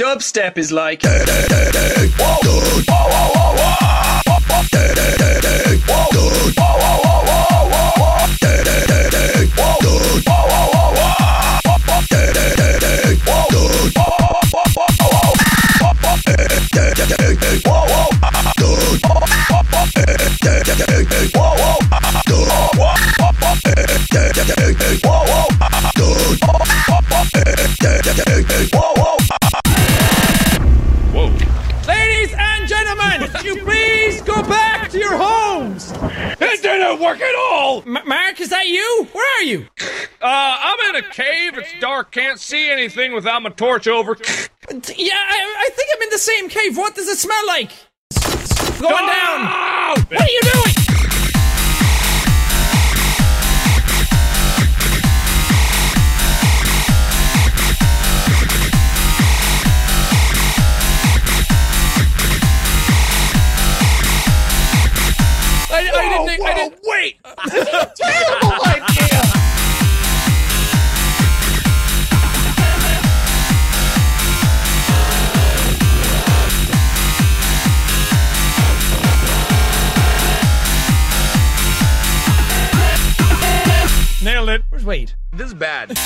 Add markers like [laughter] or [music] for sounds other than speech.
dubstep is like. [laughs] back to your homes. It didn't work at all! M- Mark, is that you? Where are you? Uh, I'm in a cave. It's dark. Can't see anything without my torch over. Yeah, I, I think I'm in the same cave. What does it smell like? Going down. I, I didn't. I didn't. wait! Terrible idea. Nailed it. Where's Wade? This is bad.